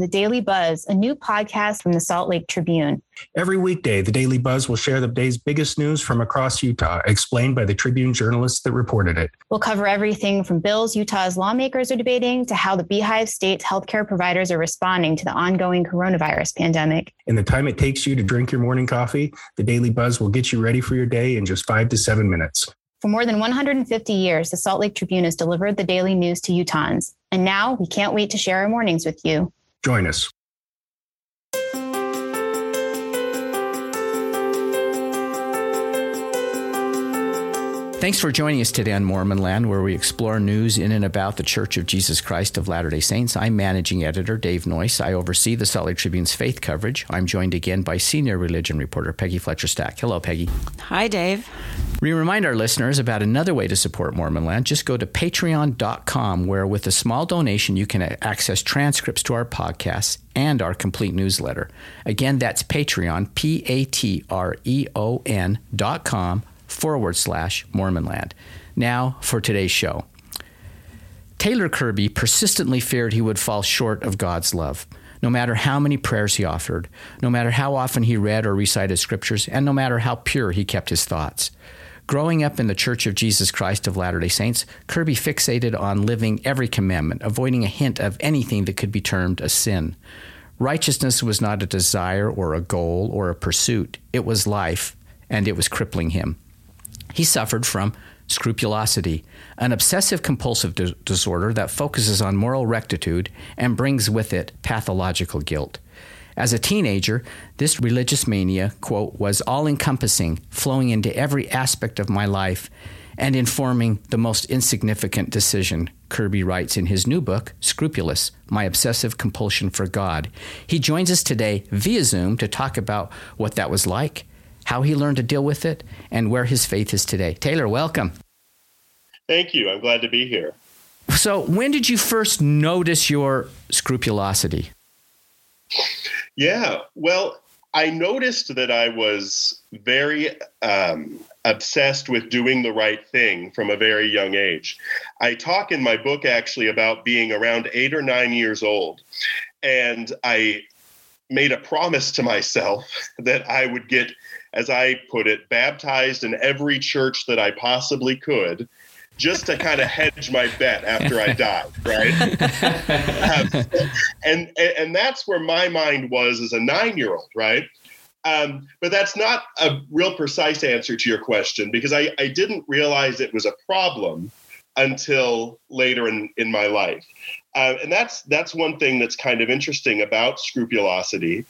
the Daily Buzz, a new podcast from the Salt Lake Tribune. Every weekday, the Daily Buzz will share the day's biggest news from across Utah, explained by the Tribune journalists that reported it. We'll cover everything from bills Utah's lawmakers are debating to how the Beehive State's healthcare providers are responding to the ongoing coronavirus pandemic. In the time it takes you to drink your morning coffee, the Daily Buzz will get you ready for your day in just five to seven minutes. For more than 150 years, the Salt Lake Tribune has delivered the daily news to Utahns. And now we can't wait to share our mornings with you. Join us. Thanks for joining us today on Mormon Land, where we explore news in and about the Church of Jesus Christ of Latter day Saints. I'm managing editor Dave Noyce. I oversee the Salt Lake Tribune's faith coverage. I'm joined again by senior religion reporter Peggy Fletcher Stack. Hello, Peggy. Hi, Dave. We remind our listeners about another way to support Mormon Land. Just go to patreon.com, where with a small donation, you can access transcripts to our podcasts and our complete newsletter. Again, that's Patreon, P A T R E O N dot com forward slash Mormonland. Now for today's show. Taylor Kerby persistently feared he would fall short of God's love, no matter how many prayers he offered, no matter how often he read or recited scriptures, and no matter how pure he kept his thoughts. Growing up in the Church of Jesus Christ of Latter day Saints, Kerby fixated on living every commandment, avoiding a hint of anything that could be termed a sin. Righteousness was not a desire or a goal or a pursuit, it was life, and it was crippling him. He suffered from scrupulosity, an obsessive compulsive di- disorder that focuses on moral rectitude and brings with it pathological guilt. As a teenager, this religious mania, quote, was all encompassing, flowing into every aspect of my life and informing the most insignificant decision, Kerby writes in his new book, Scrupulous My Obsessive Compulsion for God. He joins us today via Zoom to talk about what that was like how he learned to deal with it, and where his faith is today. Taylor, welcome. Thank you. I'm glad to be here. So, when did you first notice your scrupulosity? Yeah, well, I noticed that I was very um, obsessed with doing the right thing from a very young age. I talk in my book actually about being around eight or nine years old, and I made a promise to myself that I would get as I put it, baptized in every church that I possibly could just to kind of hedge my bet after I died, right? um, and and that's where my mind was as a nine year old, right? Um, but that's not a real precise answer to your question because I, I didn't realize it was a problem until later in, in my life. Uh, and that's that's one thing that's kind of interesting about scrupulosity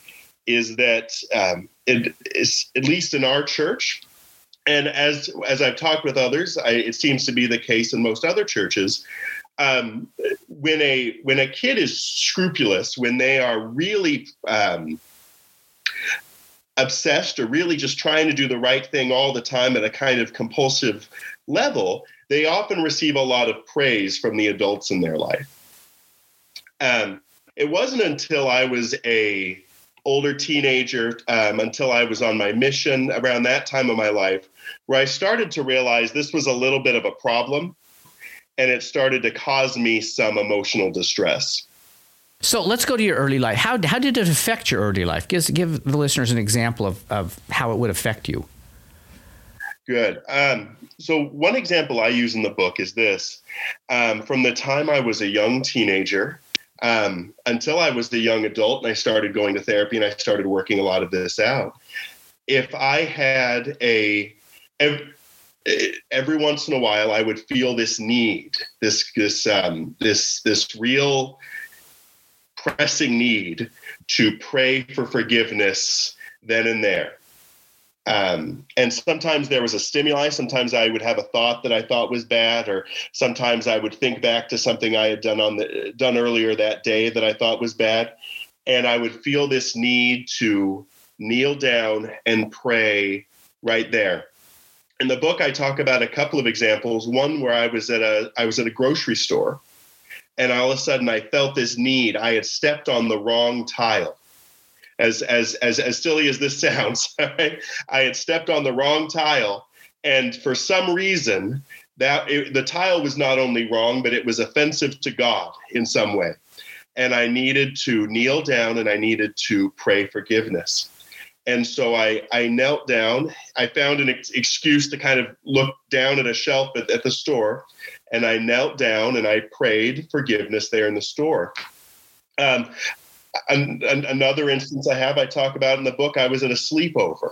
is that um, it is at least in our church, and as as I've talked with others, I, it seems to be the case in most other churches. Um, when a when a kid is scrupulous, when they are really um, obsessed or really just trying to do the right thing all the time at a kind of compulsive level, they often receive a lot of praise from the adults in their life. Um, it wasn't until I was a older teenager um, until I was on my mission around that time of my life, where I started to realize this was a little bit of a problem and it started to cause me some emotional distress. So let's go to your early life. How, how did it affect your early life? Give, give the listeners an example of, of how it would affect you. Good. Um, so, one example I use in the book is this. Um, from the time I was a young teenager um, until I was the young adult and I started going to therapy and I started working a lot of this out. If I had a every, every once in a while, I would feel this need, this this um, this this real pressing need to pray for forgiveness then and there. Um, and sometimes there was a stimuli. Sometimes I would have a thought that I thought was bad, or sometimes I would think back to something I had done on the done earlier that day that I thought was bad, and I would feel this need to kneel down and pray right there. In the book, I talk about a couple of examples. One where I was at a I was at a grocery store, and all of a sudden I felt this need. I had stepped on the wrong tile as as as as silly as this sounds, I had stepped on the wrong tile, and for some reason, that it, the tile was not only wrong, but it was offensive to God in some way. and I needed to kneel down and I needed to pray forgiveness. And so I, I knelt down. I found an ex- excuse to kind of look down at a shelf at, at the store. And I knelt down and I prayed forgiveness there in the store. Um, an, an, another instance I have, I talk about in the book, I was at a sleepover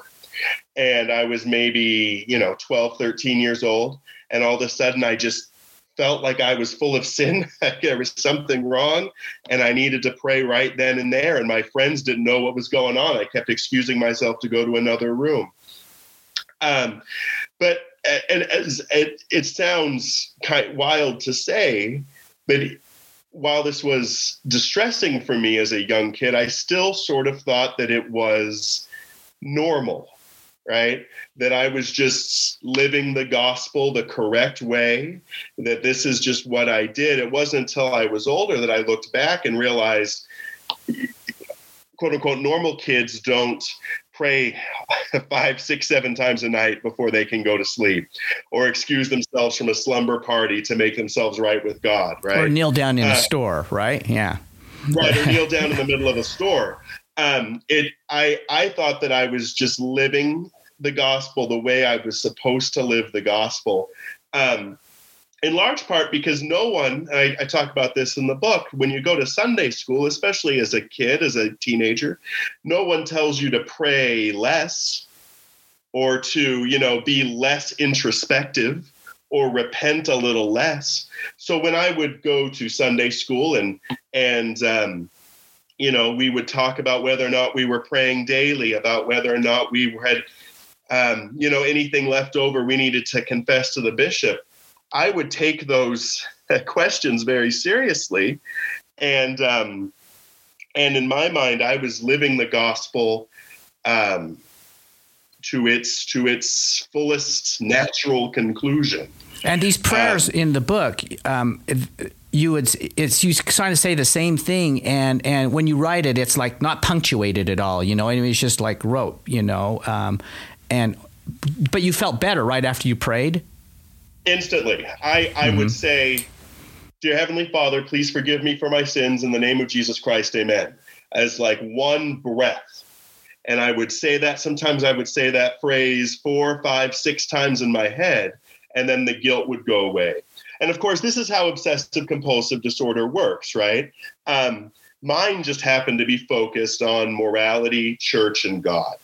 and I was maybe, you know, 12, 13 years old. And all of a sudden I just felt like I was full of sin. there was something wrong, and I needed to pray right then and there. And my friends didn't know what was going on. I kept excusing myself to go to another room. Um, but and as it, it sounds kind of wild to say, but while this was distressing for me as a young kid, I still sort of thought that it was normal right? That I was just living the gospel the correct way, that this is just what I did. It wasn't until I was older that I looked back and realized, quote unquote, normal kids don't pray five, six, seven times a night before they can go to sleep, or excuse themselves from a slumber party to make themselves right with God, right? Or kneel down in uh, a store, right? Yeah. Right, or kneel down in the middle of a store um, it I I thought that I was just living the gospel the way I was supposed to live the gospel. Um, in large part because no one, I, I, talk about this in the book, when you go to Sunday school, especially as a kid, as a teenager, no one tells you to pray less or to, you know, be less introspective or repent a little less. So when I would go to Sunday school and, and, um, you know, we would talk about whether or not we were praying daily, about whether or not we had, um, you know, anything left over we needed to confess to the bishop. I would take those questions very seriously, and um, and in my mind, I was living the gospel um, to its to its fullest natural conclusion. And these prayers um, in the book, um, you would it's you kind of say the same thing. And and when you write it it's like not punctuated at all you know? I mean, it's just like rote you know? Um, and but you felt better right after you prayed instantly i i mm-hmm. would say dear heavenly father please forgive me for my sins in the name of jesus christ amen as like one breath and i would say that sometimes i would say that phrase four five six times in my head and then the guilt would go away and of course, this is how obsessive compulsive disorder works, right? Um, mine just happened to be focused on morality, church, and God.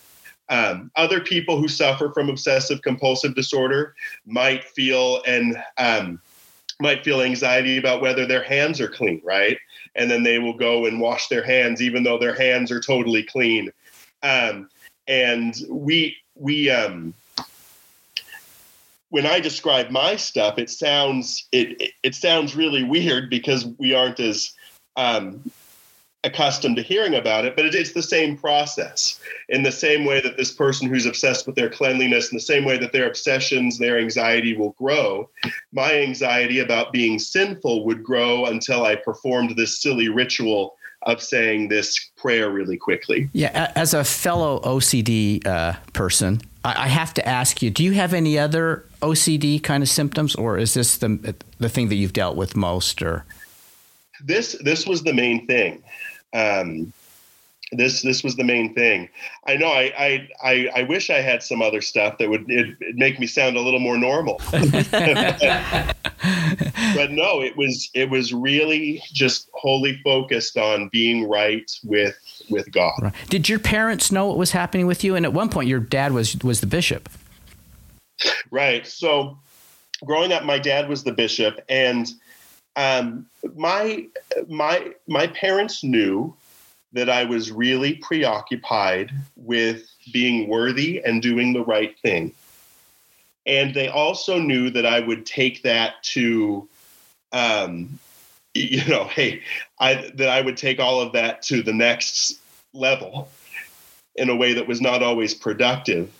Um, other people who suffer from obsessive compulsive disorder might feel and um, might feel anxiety about whether their hands are clean, right? And then they will go and wash their hands, even though their hands are totally clean. Um, and we we um, when I describe my stuff, it sounds it it, sounds really weird because we aren't as um, accustomed to hearing about it. But it, it's the same process. In the same way that this person who's obsessed with their cleanliness, in the same way that their obsessions, their anxiety will grow, my anxiety about being sinful would grow until I performed this silly ritual of saying this prayer really quickly. Yeah, as a fellow OCD uh, person, I have to ask you: Do you have any other OCD kind of symptoms, or is this the the thing that you've dealt with most? Or this this was the main thing. Um, this this was the main thing. I know. I I I, I wish I had some other stuff that would it, make me sound a little more normal. but, no, it was it was really just wholly focused on being right with with God. Right. Did your parents know what was happening with you? And at one point, your dad was was the bishop. Right. So, growing up, my dad was the bishop, and um, my my my parents knew that I was really preoccupied with being worthy and doing the right thing. And they also knew that I would take that to, um, you know, hey, I, that I would take all of that to the next level in a way that was not always productive.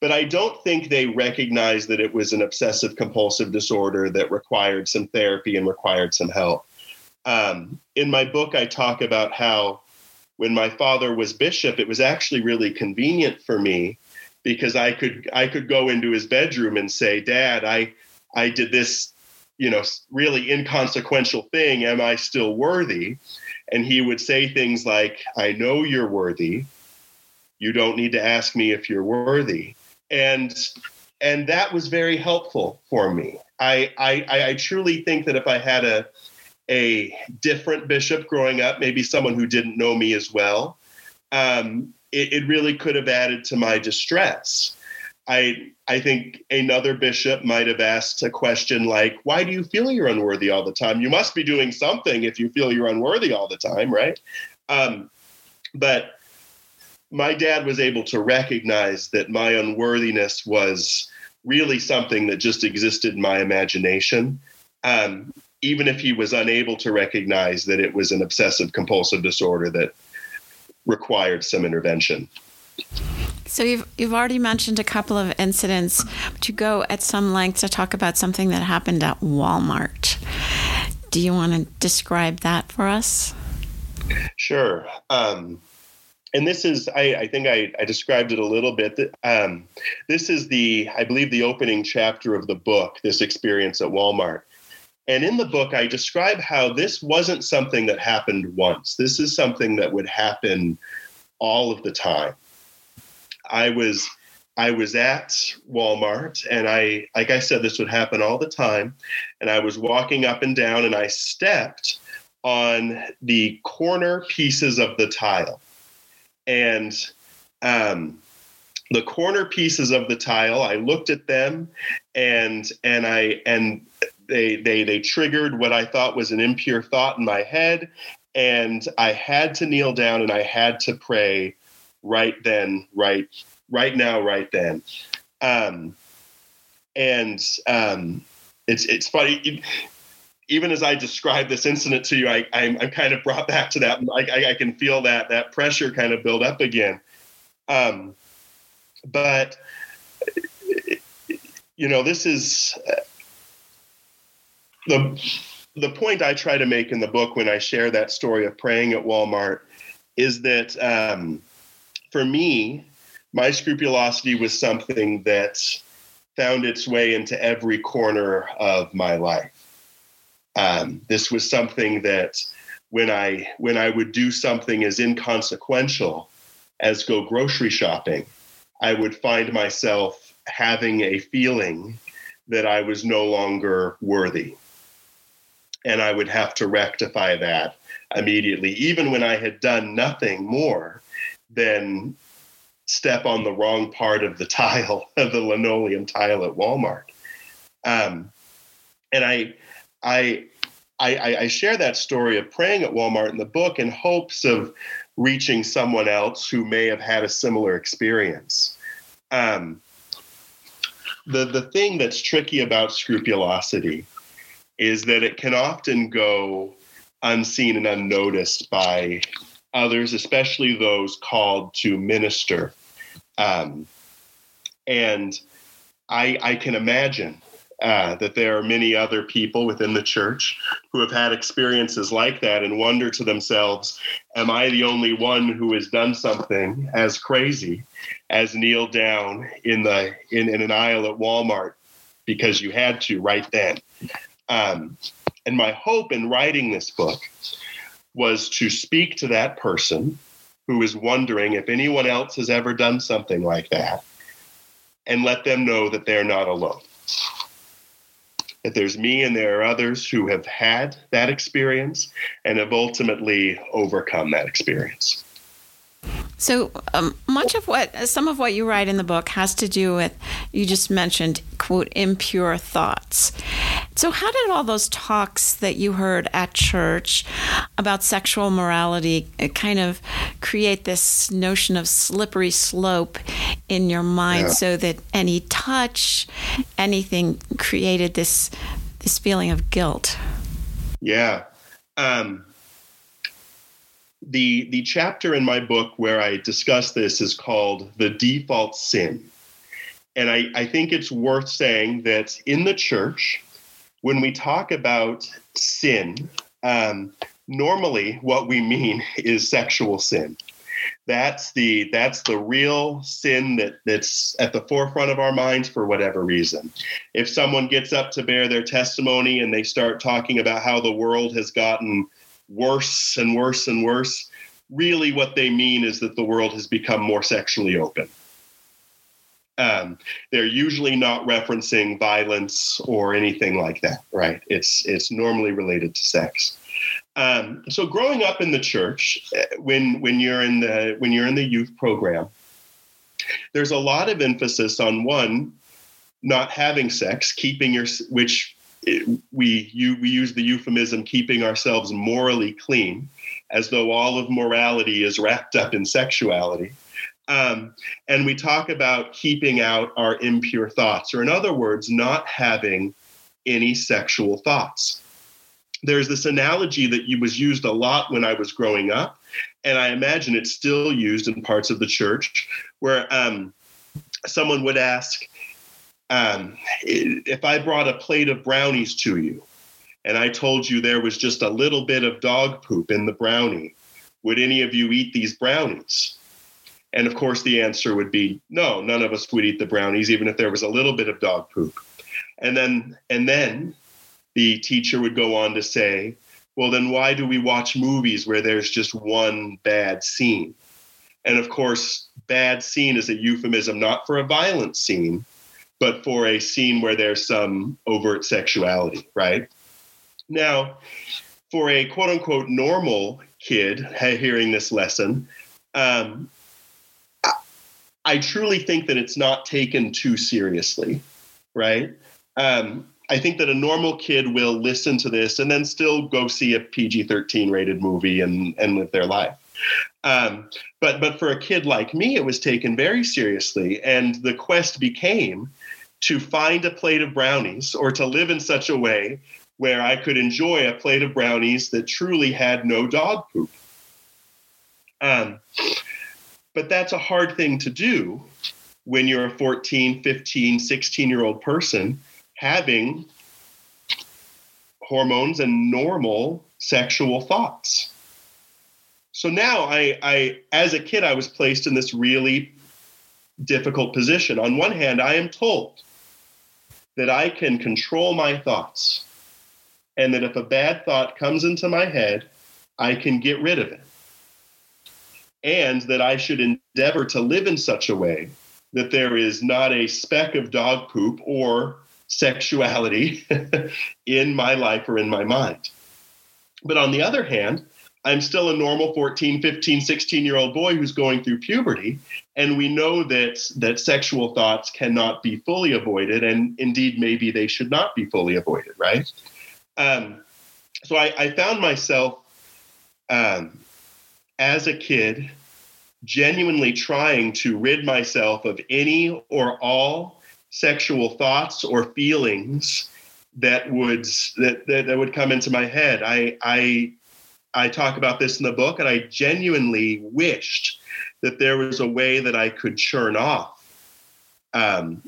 But I don't think they recognized that it was an obsessive compulsive disorder that required some therapy and required some help. Um, in my book, I talk about how when my father was bishop, it was actually really convenient for me because I could I could go into his bedroom and say, "Dad, I I did this, you know, really inconsequential thing. Am I still worthy?" and he would say things like, I know you're worthy. You don't need to ask me if you're worthy. And and that was very helpful for me. I, I I truly think that if I had a a different bishop growing up, maybe someone who didn't know me as well, um, it, it really could have added to my distress. I I think another bishop might have asked a question like, "Why do you feel you're unworthy all the time? You must be doing something if you feel you're unworthy all the time, right?" Um, but my dad was able to recognize that my unworthiness was really something that just existed in my imagination. Um, even if he was unable to recognize that it was an obsessive compulsive disorder that required some intervention. So you've you've already mentioned a couple of incidents, to go at some length to talk about something that happened at Walmart. Do you want to describe that for us? Sure. Um, and this is, I, I think I, I, described it a little bit. Um, this is the, I believe, the opening chapter of the book, this experience at Walmart. And in the book, I describe how this wasn't something that happened once. This is something that would happen all of the time. I was I was at Walmart and I like I said this would happen all the time and I was walking up and down and I stepped on the corner pieces of the tile. And um, the corner pieces of the tile, I looked at them and and I and they they they triggered what I thought was an impure thought in my head and I had to kneel down and I had to pray right then, right right now, right then. Um, and um, it's it's funny. Even as I describe this incident to you, I, I'm, I'm kind of brought back to that. I, I, can feel that that pressure kind of build up again. Um, but you know, this is uh, the the point I try to make in the book when I share that story of praying at Walmart is that um, for me, my scrupulosity was something that found its way into every corner of my life. Um, this was something that when I when I would do something as inconsequential as go grocery shopping, I would find myself having a feeling that I was no longer worthy and I would have to rectify that immediately, even when I had done nothing more than step on the wrong part of the tile of the linoleum tile at Walmart. Um, and I, I, I, I share that story of praying at Walmart in the book in hopes of reaching someone else who may have had a similar experience. Um, the the thing that's tricky about scrupulosity is that it can often go unseen and unnoticed by others, especially those called to minister. Um, and I, I, can imagine uh, that there are many other people within the church who have had experiences like that and wonder to themselves, Am I the only one who has done something as crazy as kneel down in, the, in, in an aisle at Walmart because you had to right then? Um, and my hope in writing this book was to speak to that person who is wondering if anyone else has ever done something like that and let them know that they're not alone. That there's me and there are others who have had that experience and have ultimately overcome that experience. So um, much of what some of what you write in the book has to do with you just mentioned quote impure thoughts. So how did all those talks that you heard at church about sexual morality uh, kind of create this notion of slippery slope in your mind, yeah. so that any touch, anything created this this feeling of guilt? Yeah. Um, the the chapter in my book where I discuss this is called the default sin. And I, I think it's worth saying that in the church, when we talk about sin, um, normally what we mean is sexual sin. That's the that's the real sin that that's at the forefront of our minds for whatever reason. If someone gets up to bear their testimony and they start talking about how the world has gotten worse and worse and worse, really what they mean is that the world has become more sexually open. Um, they're usually not referencing violence or anything like that, right? It's it's normally related to sex. Um, so growing up in the church, eh, when when you're in the when you're in the youth program, there's a lot of emphasis on one, not having sex, keeping your which eh, we you, we use the euphemism keeping ourselves morally clean, as though all of morality is wrapped up in sexuality. Um, and we talk about keeping out our impure thoughts, or in other words, not having any sexual thoughts. There's this analogy that was used a lot when I was growing up, and I imagine it's still used in parts of the church, where um, someone would ask, um, If I brought a plate of brownies to you, and I told you there was just a little bit of dog poop in the brownie, would any of you eat these brownies? And of course, the answer would be no, none of us would eat the brownies, even if there was a little bit of dog poop. And then, and then the teacher would go on to say, well, then why do we watch movies where there's just one bad scene? And of course, bad scene is a euphemism not for a violent scene, but for a scene where there's some overt sexuality, right? Now, for a quote unquote normal kid hearing this lesson, um, I truly think that it's not taken too seriously, right? Um, I think that a normal kid will listen to this and then still go see a PG 13 rated movie and, and live their life. Um, but, but for a kid like me, it was taken very seriously. And the quest became to find a plate of brownies or to live in such a way where I could enjoy a plate of brownies that truly had no dog poop. Um, but that's a hard thing to do when you're a 14, 15, 16 year old person having hormones and normal sexual thoughts. So now I, I as a kid, I was placed in this really difficult position. On one hand, I am told that I can control my thoughts and that if a bad thought comes into my head, I can get rid of it and that I should endeavor to live in such a way that there is not a speck of dog poop or sexuality in my life or in my mind. But on the other hand, I'm still a normal 14, 15, 16 year old boy who's going through puberty. And we know that, that sexual thoughts cannot be fully avoided. And indeed, maybe they should not be fully avoided, right? Um, so I, I, found myself um, as a kid genuinely trying to rid myself of any or all sexual thoughts or feelings that would that, that, that would come into my head. I I I talk about this in the book, and I genuinely wished that there was a way that I could churn off um,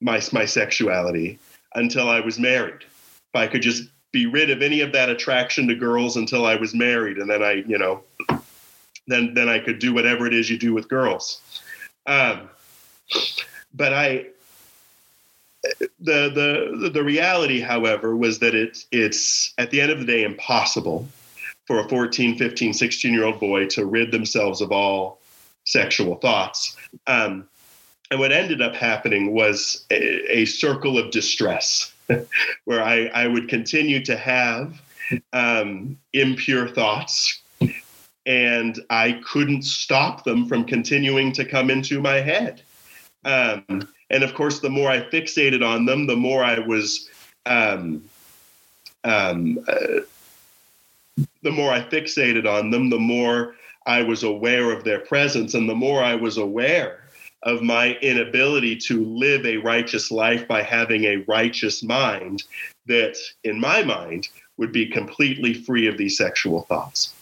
my my sexuality until I was married. If I could just be rid of any of that attraction to girls until I was married, and then I, you know, then then I could do whatever it is you do with girls. Um, but I, the the the reality, however, was that it's it's at the end of the day impossible for a 14, 15, 16 year old boy to rid themselves of all sexual thoughts. Um, and what ended up happening was a, a circle of distress where I, I would continue to have um, impure thoughts and I couldn't stop them from continuing to come into my head. Um, and of course, the more I fixated on them, the more I was, um, um, uh, the more I fixated on them, the more I was aware of their presence, and the more I was aware of my inability to live a righteous life by having a righteous mind that, in my mind, would be completely free of these sexual thoughts.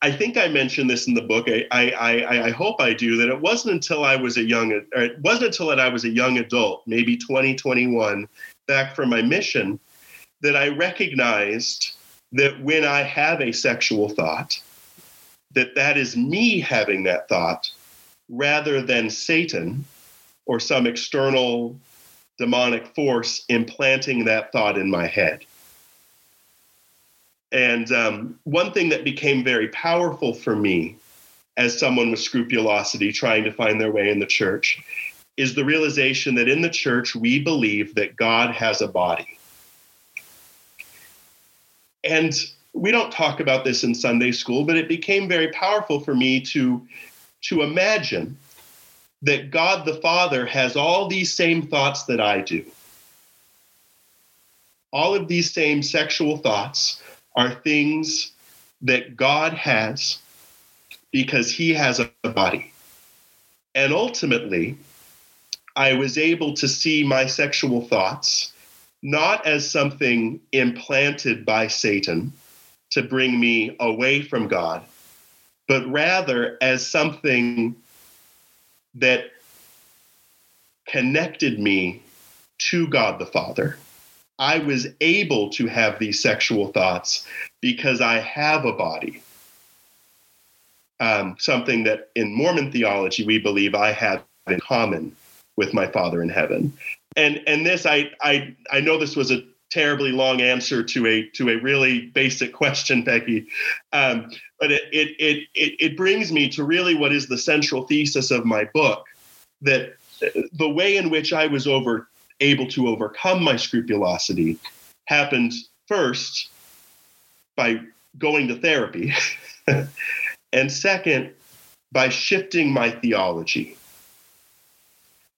I think I mentioned this in the book. I, I, I, hope I do that. It wasn't until I was a young, or it wasn't until that I was a young adult, maybe 2021, back from my mission, that I recognized that when I have a sexual thought, that that is me having that thought rather than Satan or some external demonic force implanting that thought in my head And um, one thing that became very powerful for me as someone with scrupulosity trying to find their way in the church is the realization that in the church we believe that God has a body. And we don't talk about this in Sunday school, but it became very powerful for me to, to imagine that God the Father has all these same thoughts that I do. All of these same sexual thoughts are things that God has because he has a body. And ultimately, I was able to see my sexual thoughts not as something implanted by Satan to bring me away from God, but rather as something that connected me to God the Father. I was able to have these sexual thoughts because I have a body. Um, something that in Mormon theology we believe I have in common with my Father in heaven. And and this I I I know this was a terribly long answer to a to a really basic question, Peggy. Um, but it, it it it brings me to really what is the central thesis of my book that the way in which I was over able to overcome my scrupulosity happened first by going to therapy, and second, by shifting my theology.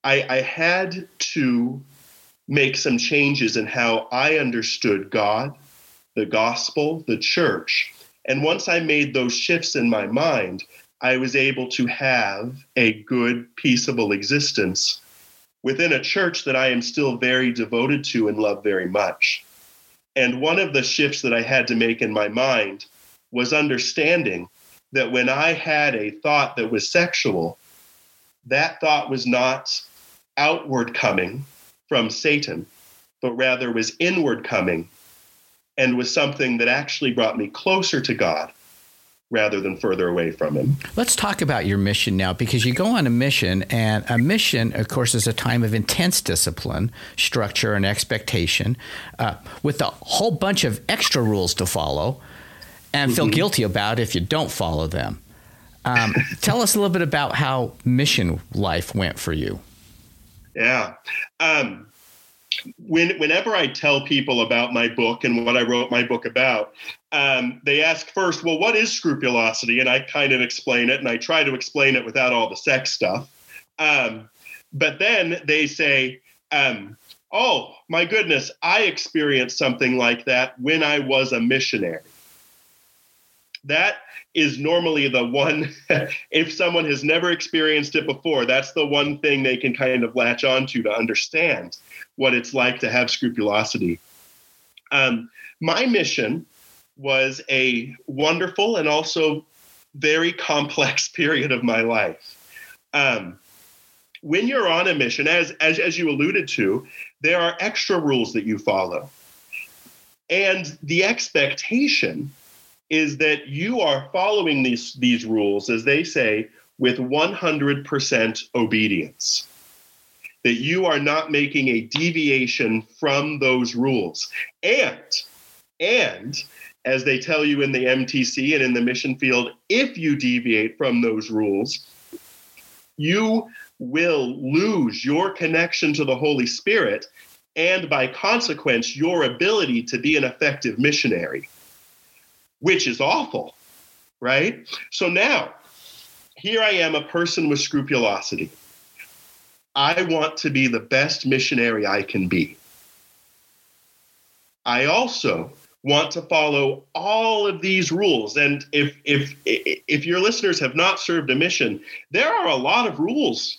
I, I had to make some changes in how I understood God, the gospel, the church. And once I made those shifts in my mind, I was able to have a good, peaceable existence within a church that I am still very devoted to and love very much. And one of the shifts that I had to make in my mind was understanding that when I had a thought that was sexual, that thought was not outward coming from Satan, but rather was inward coming and was something that actually brought me closer to God rather than further away from him. Let's talk about your mission now because you go on a mission, and a mission, of course, is a time of intense discipline, structure, and expectation uh, with a whole bunch of extra rules to follow and feel mm-hmm. guilty about if you don't follow them. Um, tell us a little bit about how mission life went for you. Yeah. Um, when, whenever I tell people about my book and what I wrote my book about, um, they ask first, well, what is scrupulosity? And I kind of explain it, and I try to explain it without all the sex stuff. Um, but then they say, um, oh, my goodness, I experienced something like that when I was a missionary. That is normally the one, if someone has never experienced it before, that's the one thing they can kind of latch onto to understand what it's like to have scrupulosity. Um, my mission was a wonderful and also very complex period of my life. Um, when you're on a mission, as, as, as you alluded to, there are extra rules that you follow. And the expectation is that you are following these, these rules, as they say, with 100% obedience that you are not making a deviation from those rules. And, and as they tell you in the MTC and in the mission field, if you deviate from those rules, you will lose your connection to the Holy Spirit and by consequence, your ability to be an effective missionary, which is awful, right? So now, here I am, a person with scrupulosity. I want to be the best missionary I can be. I also want to follow all of these rules and if if if your listeners have not served a mission there are a lot of rules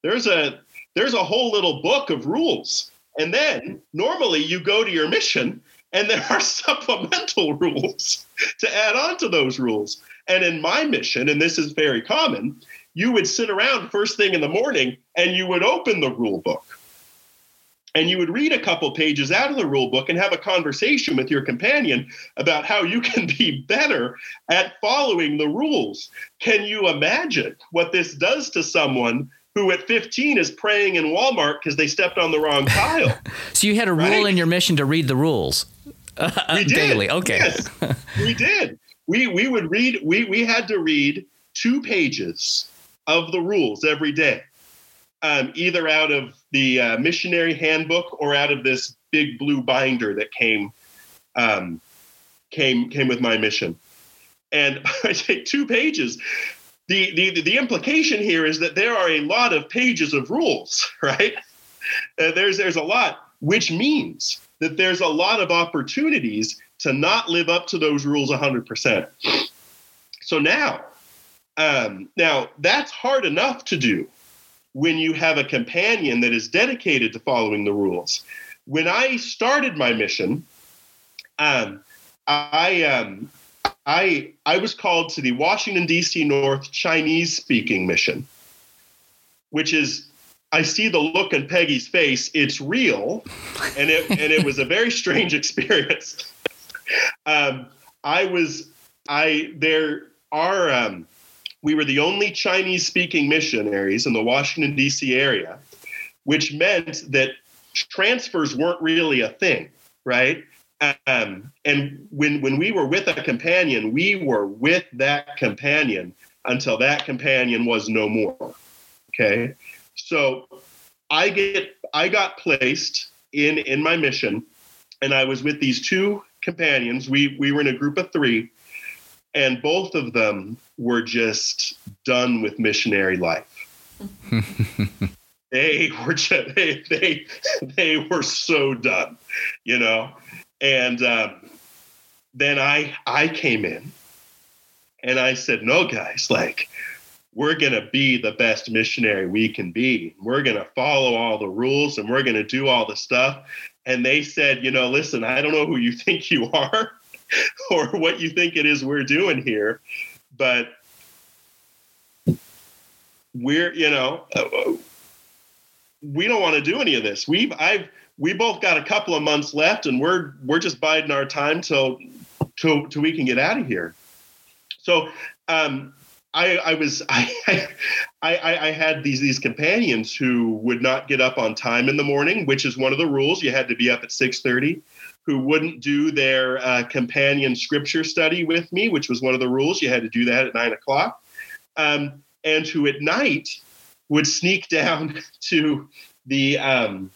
there's a there's a whole little book of rules and then normally you go to your mission and there are supplemental rules to add on to those rules and in my mission and this is very common you would sit around first thing in the morning and you would open the rule book and you would read a couple pages out of the rule book and have a conversation with your companion about how you can be better at following the rules. Can you imagine what this does to someone who at 15 is praying in Walmart because they stepped on the wrong tile? so you had a rule in your mission to read the rules. We did. daily. Okay. Yes, we did. We we would read. We we had to read two pages of the rules every day, um, either out of the uh, missionary handbook or out of this big blue binder that came um, came came with my mission. And I take two pages. The, the the implication here is that there are a lot of pages of rules, right? Uh, there's there's a lot, which means that there's a lot of opportunities to not live up to those rules 100%. So now, um, now that's hard enough to do when you have a companion that is dedicated to following the rules. When I started my mission, um, I um, I I was called to the Washington D.C. North Chinese speaking mission, which is I see the look on Peggy's face. It's real, and it and it was a very strange experience. um, I was I there are um, we were the only Chinese speaking missionaries in the Washington D.C. area, which meant that transfers weren't really a thing, right? Um, and when when we were with a companion, we were with that companion until that companion was no more. Okay, so I get I got placed in in my mission, and I was with these two companions. We we were in a group of three, and both of them were just done with missionary life. they were just they they they were so done, you know and um, then I I came in and I said, no, guys, like we're going to be the best missionary we can be. We're going to follow all the rules and we're going to do all the stuff. And they said, you know, listen, I don't know who you think you are or what you think it is we're doing here, but we're, you know, we don't want to do any of this. We've, I've, we both got a couple of months left, and we're we're just biding our time till till, till we can get out of here. So um, I, I was I, I I had these these companions who would not get up on time in the morning, which is one of the rules. You had to be up at six thirty. Who wouldn't do their uh, companion scripture study with me, which was one of the rules. You had to do that at nine o'clock. Um, and who at night would sneak down to the um,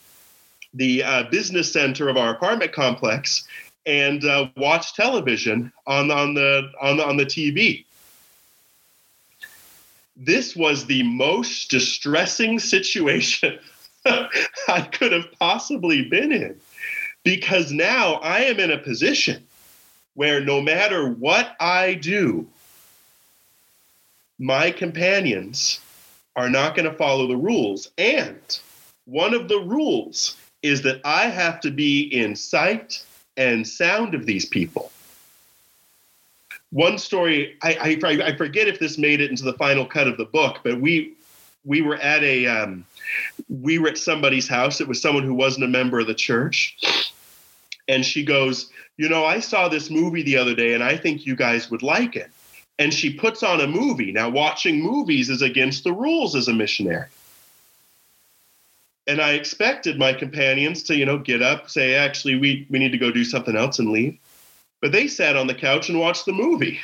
the uh, business center of our apartment complex and uh, watch television on, on, the, on, on the TV. This was the most distressing situation I could have possibly been in because now I am in a position where no matter what I do, my companions are not going to follow the rules. And one of the rules is that I have to be in sight and sound of these people. One story, I, I, I, forget if this made it into the final cut of the book, but we we were at a um, we were at somebody's house. It was someone who wasn't a member of the church, and she goes, "You know, I saw this movie the other day, and I think you guys would like it." And she puts on a movie. Now, watching movies is against the rules as a missionary and I expected my companions to, you know, get up, say, actually, we, we need to go do something else and leave. But they sat on the couch and watched the movie.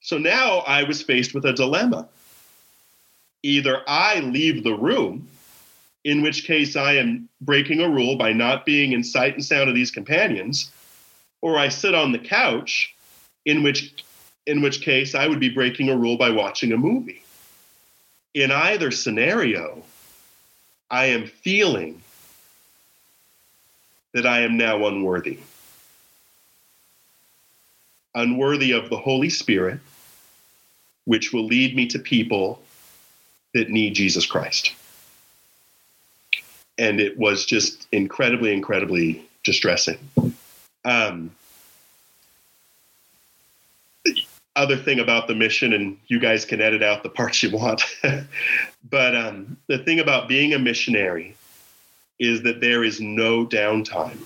So now I was faced with a dilemma. Either I leave the room, in which case I am breaking a rule by not being in sight and sound of these companions, or I sit on the couch, in which in which case I would be breaking a rule by watching a movie. In either scenario, I am feeling that I am now unworthy. Unworthy of the Holy Spirit, which will lead me to people that need Jesus Christ. And it was just incredibly, incredibly distressing. Um, other thing about the mission, and you guys can edit out the parts you want. but um, the thing about being a missionary is that there is no downtime.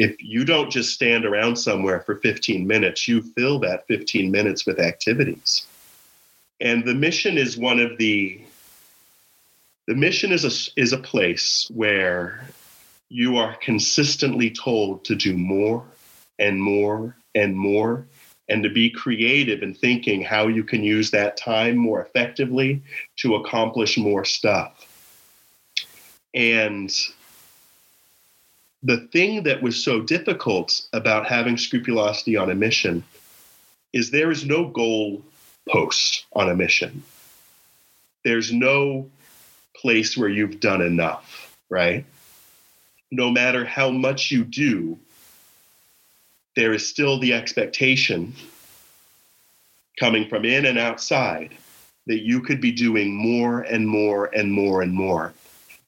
If you don't just stand around somewhere for 15 minutes, you fill that 15 minutes with activities. And the mission is one of the the mission is a is a place where you are consistently told to do more and more and more and to be creative in thinking how you can use that time more effectively to accomplish more stuff. And the thing that was so difficult about having scrupulosity on a mission is there is no goal post on a mission. There's no place where you've done enough, right? No matter how much you do, there is still the expectation coming from in and outside that you could be doing more and more and more and more.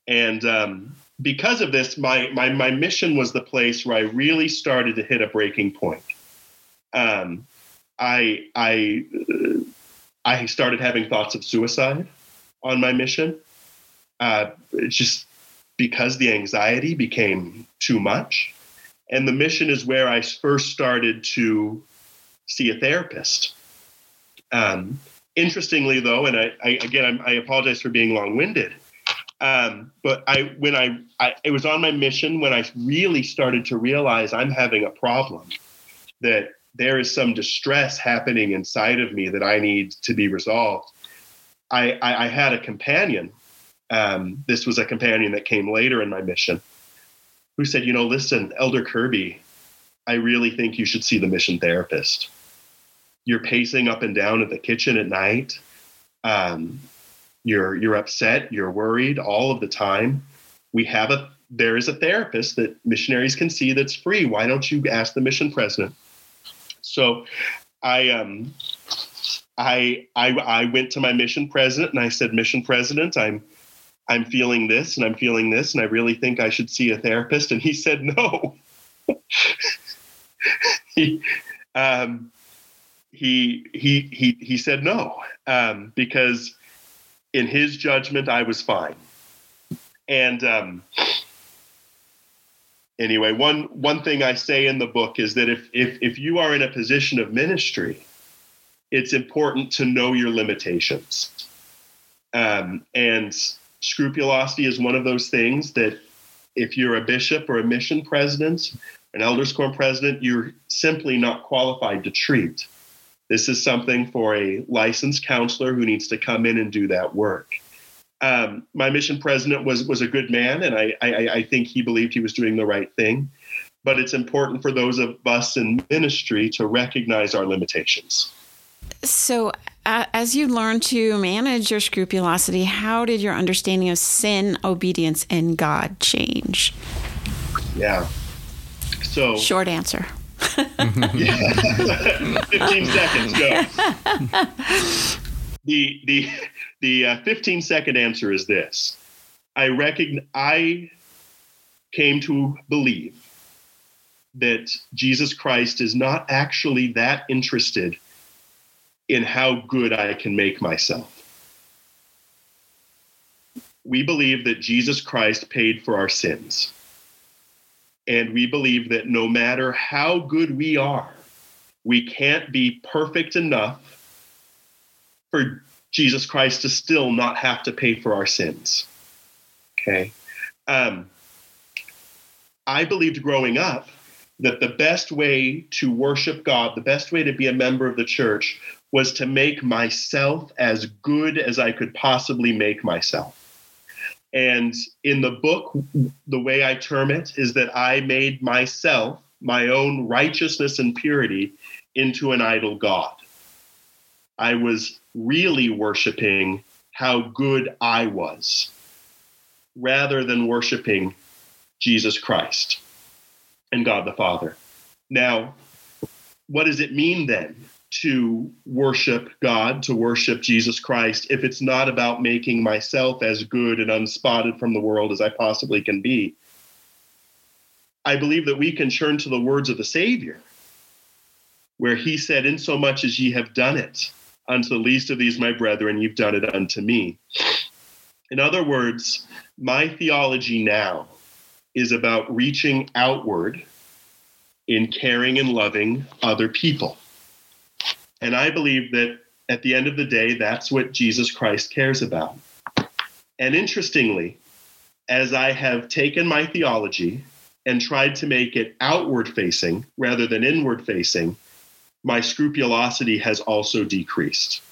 And um, because of this, my, my, my mission was the place where I really started to hit a breaking point. Um, I, I, uh, I started having thoughts of suicide on my mission. Uh, just because the anxiety became too much. And the mission is where I first started to see a therapist. Um, interestingly, though, and I, I again, I, I apologize for being long-winded, um, but I when I, I it was on my mission when I really started to realize I'm having a problem, that there is some distress happening inside of me that I need to be resolved. I, I, I had a companion. Um, this was a companion that came later in my mission who said, you know, listen, Elder Kerby, I really think you should see the mission therapist. You're pacing up and down at the kitchen at night. Um, you're you're upset. You're worried all of the time. We have a there is a therapist that missionaries can see that's free. Why don't you ask the mission president? So, I um, I I I went to my mission president and I said, Mission president, I'm I'm feeling this and I'm feeling this, and I really think I should see a therapist. And he said no. he, um, he, he, he, he said no um, because in his judgment, I was fine. And um, anyway, one, one thing I say in the book is that if, if, if you are in a position of ministry, it's important to know your limitations. Um, and scrupulosity is one of those things that if you're a bishop or a mission president, an elders quorum president, you're simply not qualified to treat. This is something for a licensed counselor who needs to come in and do that work. Um, my mission president was was a good man, and I, I, I think he believed he was doing the right thing. But it's important for those of us in ministry to recognize our limitations. So, uh, as you learn to manage your scrupulosity, how did your understanding of sin, obedience, and God change? Yeah. So, short answer. 15 seconds, go. The, the, the uh, 15 second answer is this I recognize, I came to believe that Jesus Christ is not actually that interested in how good I can make myself. We believe that Jesus Christ paid for our sins. And we believe that no matter how good we are, we can't be perfect enough for Jesus Christ to still not have to pay for our sins. Okay. Um, I believed growing up that the best way to worship God, the best way to be a member of the church, was to make myself as good as I could possibly make myself. And in the book, the way I term it is that I made myself, my own righteousness and purity, into an idol God. I was really worshiping how good I was rather than worshiping Jesus Christ and God the Father. Now, what does it mean then to worship God, to worship Jesus Christ, if it's not about making myself as good and unspotted from the world as I possibly can be. I believe that we can turn to the words of the Savior, where he said, In so much as ye have done it unto the least of these, my brethren, you've done it unto me. In other words, my theology now is about reaching outward in caring and loving other people. And I believe that at the end of the day, that's what Jesus Christ cares about. And interestingly, as I have taken my theology and tried to make it outward facing rather than inward facing, my scrupulosity has also decreased.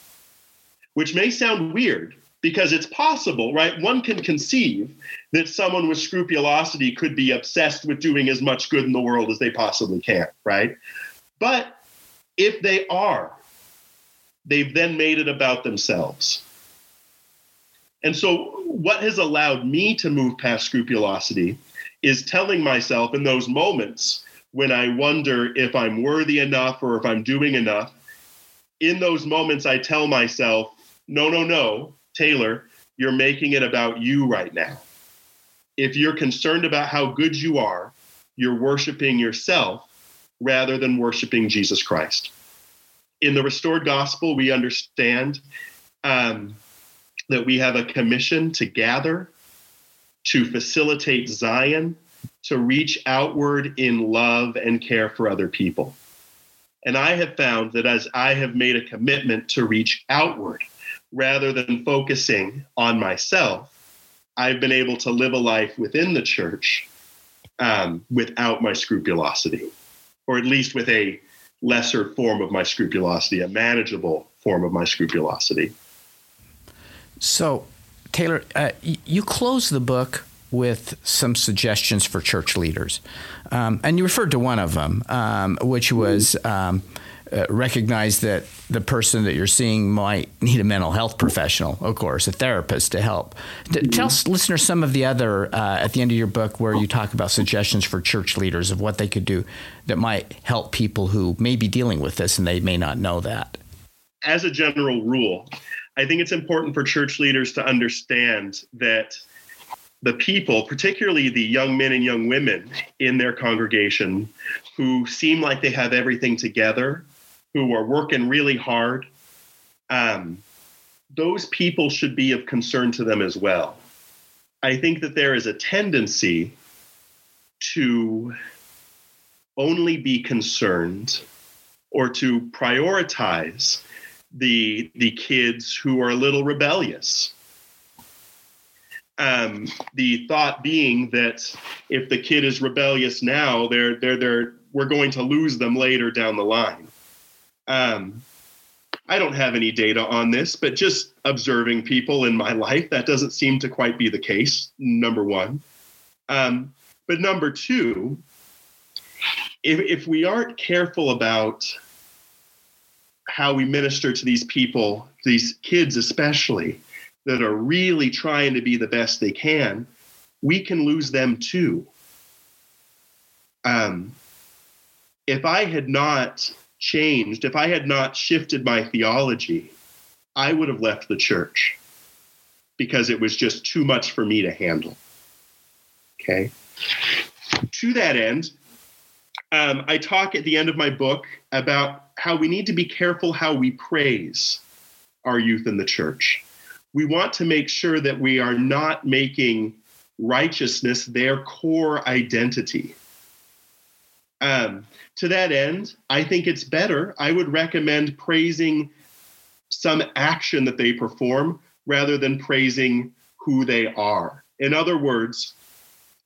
Which may sound weird because it's possible, right? One can conceive that someone with scrupulosity could be obsessed with doing as much good in the world as they possibly can, right? But if they are, they've then made it about themselves. And so, what has allowed me to move past scrupulosity is telling myself in those moments when I wonder if I'm worthy enough or if I'm doing enough. In those moments, I tell myself, no, no, no, Taylor, you're making it about you right now. If you're concerned about how good you are, you're worshiping yourself rather than worshiping Jesus Christ. In the restored gospel, we understand um, that we have a commission to gather, to facilitate Zion, to reach outward in love and care for other people. And I have found that as I have made a commitment to reach outward rather than focusing on myself, I've been able to live a life within the church um, without my scrupulosity, or at least with a lesser form of my scrupulosity, a manageable form of my scrupulosity. So, Taylor, uh, you close the book with some suggestions for church leaders. Um, and you referred to one of them, um, which was um, uh, recognize that the person that you're seeing might need a mental health professional, of course, a therapist to help. D- tell listeners some of the other, uh, at the end of your book, where you talk about suggestions for church leaders of what they could do that might help people who may be dealing with this and they may not know that. As a general rule, I think it's important for church leaders to understand that the people, particularly the young men and young women in their congregation who seem like they have everything together, who are working really hard, um, those people should be of concern to them as well. I think that there is a tendency to only be concerned or to prioritize the the kids who are a little rebellious. Um, the thought being that if the kid is rebellious now, they're they're they're we're going to lose them later down the line. Um, I don't have any data on this, but just observing people in my life, that doesn't seem to quite be the case. Number one, um, but number two, if if we aren't careful about how we minister to these people, these kids especially, that are really trying to be the best they can, we can lose them too. Um, if I had not changed, if I had not shifted my theology, I would have left the church because it was just too much for me to handle. Okay. To that end, um, I talk at the end of my book about how we need to be careful how we praise our youth in the church. We want to make sure that we are not making righteousness their core identity. Um, to that end, I think it's better. I would recommend praising some action that they perform rather than praising who they are. In other words,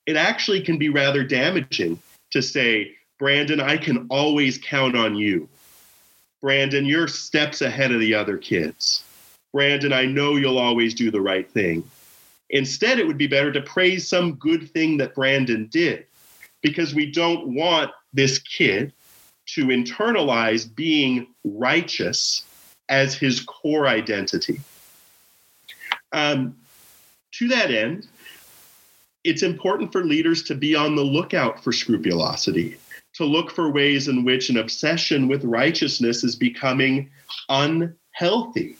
it actually can be rather damaging to say, Brandon, I can always count on you. Brandon, you're steps ahead of the other kids. Brandon, I know you'll always do the right thing. Instead, it would be better to praise some good thing that Brandon did because we don't want this kid to internalize being righteous as his core identity. Um, to that end, it's important for leaders to be on the lookout for scrupulosity, to look for ways in which an obsession with righteousness is becoming unhealthy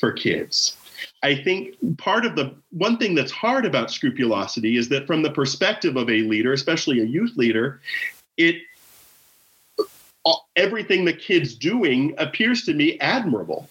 for kids. I think part of the one thing that's hard about scrupulosity is that from the perspective of a leader, especially a youth leader, it everything the kid's doing appears to me admirable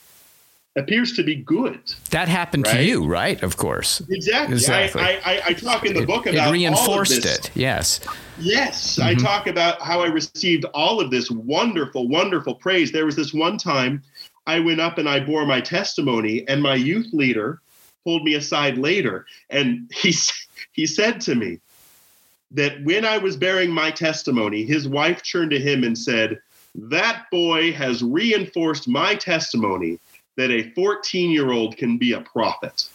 appears to be good. That happened right? to you right? Of course. Exactly, exactly. I, I, I talk in the it, book about it reinforced it. Yes. Yes. Mm-hmm. i talk about how i received all of this wonderful wonderful praise. There was this one time i went up and i bore my testimony and my youth leader pulled me aside later, and he he said to me that when I was bearing my testimony, his wife turned to him and said, "That boy has reinforced my testimony that a 14 year old can be a prophet."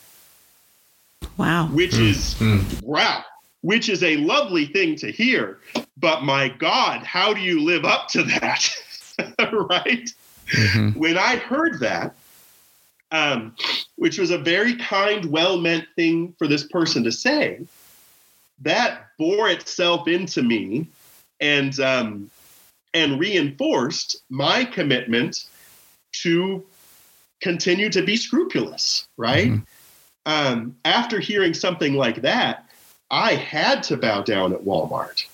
Wow. Which mm. is mm. wow which is a lovely thing to hear. But my God, how do you live up to that? right? Mm-hmm. When I heard that, um, which was a very kind, well meant thing for this person to say, that bore itself into me and um, and reinforced my commitment to continue to be scrupulous. Right? Mm-hmm. Um, after hearing something like that, I had to bow down at Walmart.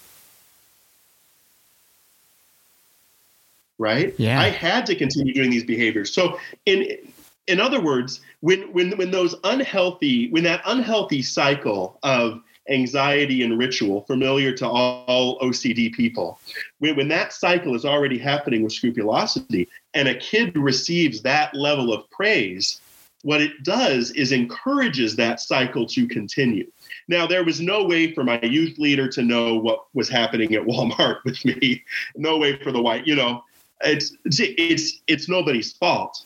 Right? Yeah. I had to continue doing these behaviors. So in in other words, when when when those unhealthy, when that unhealthy cycle of anxiety and ritual familiar to all, OCD people, when that cycle is already happening with scrupulosity and a kid receives that level of praise, what it does is encourages that cycle to continue. Now, there was no way for my youth leader to know what was happening at Walmart with me. No way for the white, you know, it's it's it's nobody's fault.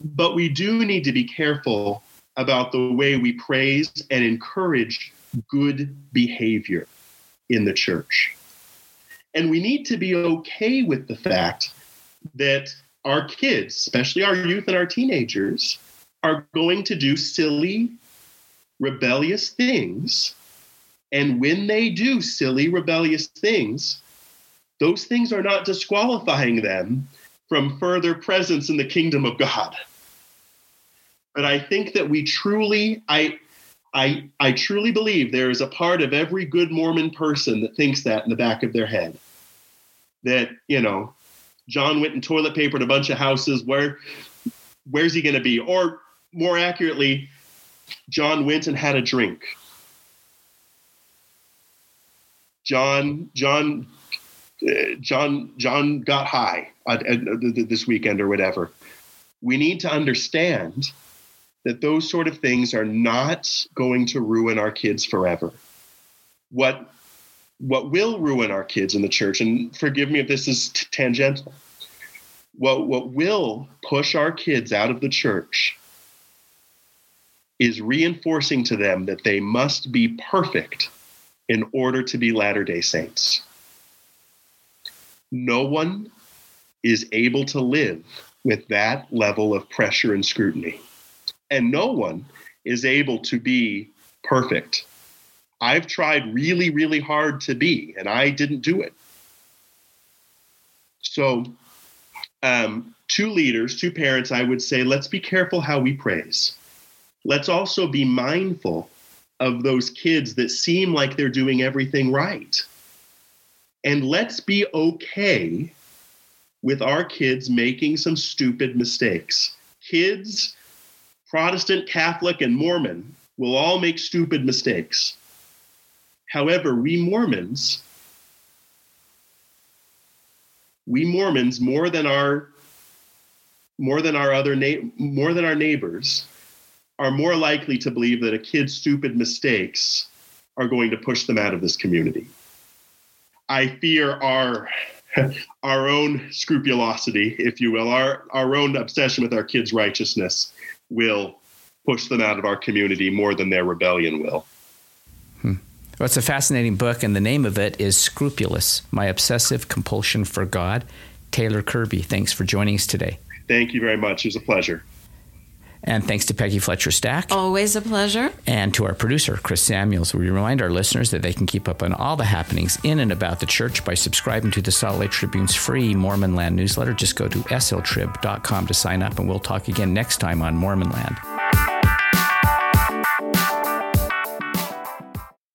But we do need to be careful about the way we praise and encourage good behavior in the church. And we need to be okay with the fact that our kids, especially our youth and our teenagers, are going to do silly, rebellious things. And when they do silly, rebellious things, those things are not disqualifying them from further presence in the kingdom of God. But I think that we truly, I, I, I truly believe there is a part of every good Mormon person that thinks that in the back of their head. That, you know, John went and toilet papered a bunch of houses. Where, where's he going to be? Or more accurately, John went and had a drink. John, John, uh, John, John got high uh, this weekend or whatever. We need to understand that those sort of things are not going to ruin our kids forever. What what will ruin our kids in the church, and forgive me if this is t- tangential, what, what will push our kids out of the church is reinforcing to them that they must be perfect in order to be Latter day Saints. No one is able to live with that level of pressure and scrutiny. And no one is able to be perfect. I've tried really, really hard to be, and I didn't do it. So, um, two leaders, two parents, I would say, let's be careful how we praise let's also be mindful of those kids that seem like they're doing everything right. And let's be okay with our kids making some stupid mistakes. Kids, Protestant, Catholic, and Mormon will all make stupid mistakes. However, we Mormons, we Mormons more than our more than our other na- more than our neighbors are more likely to believe that a kid's stupid mistakes are going to push them out of this community. I fear our our own scrupulosity, if you will, our, our own obsession with our kids' righteousness will push them out of our community more than their rebellion will. Hmm. Well, it's a fascinating book, and the name of it is Scrupulous My Obsessive Compulsion for God. Taylor Kerby, thanks for joining us today. Thank you very much. It was a pleasure. And thanks to Peggy Fletcher Stack. Always a pleasure. And to our producer, Chris Samuels. We remind our listeners that they can keep up on all the happenings in and about the church by subscribing to the Salt Lake Tribune's free Mormon Land newsletter. Just go to sltrib.com to sign up, and we'll talk again next time on Mormon Land.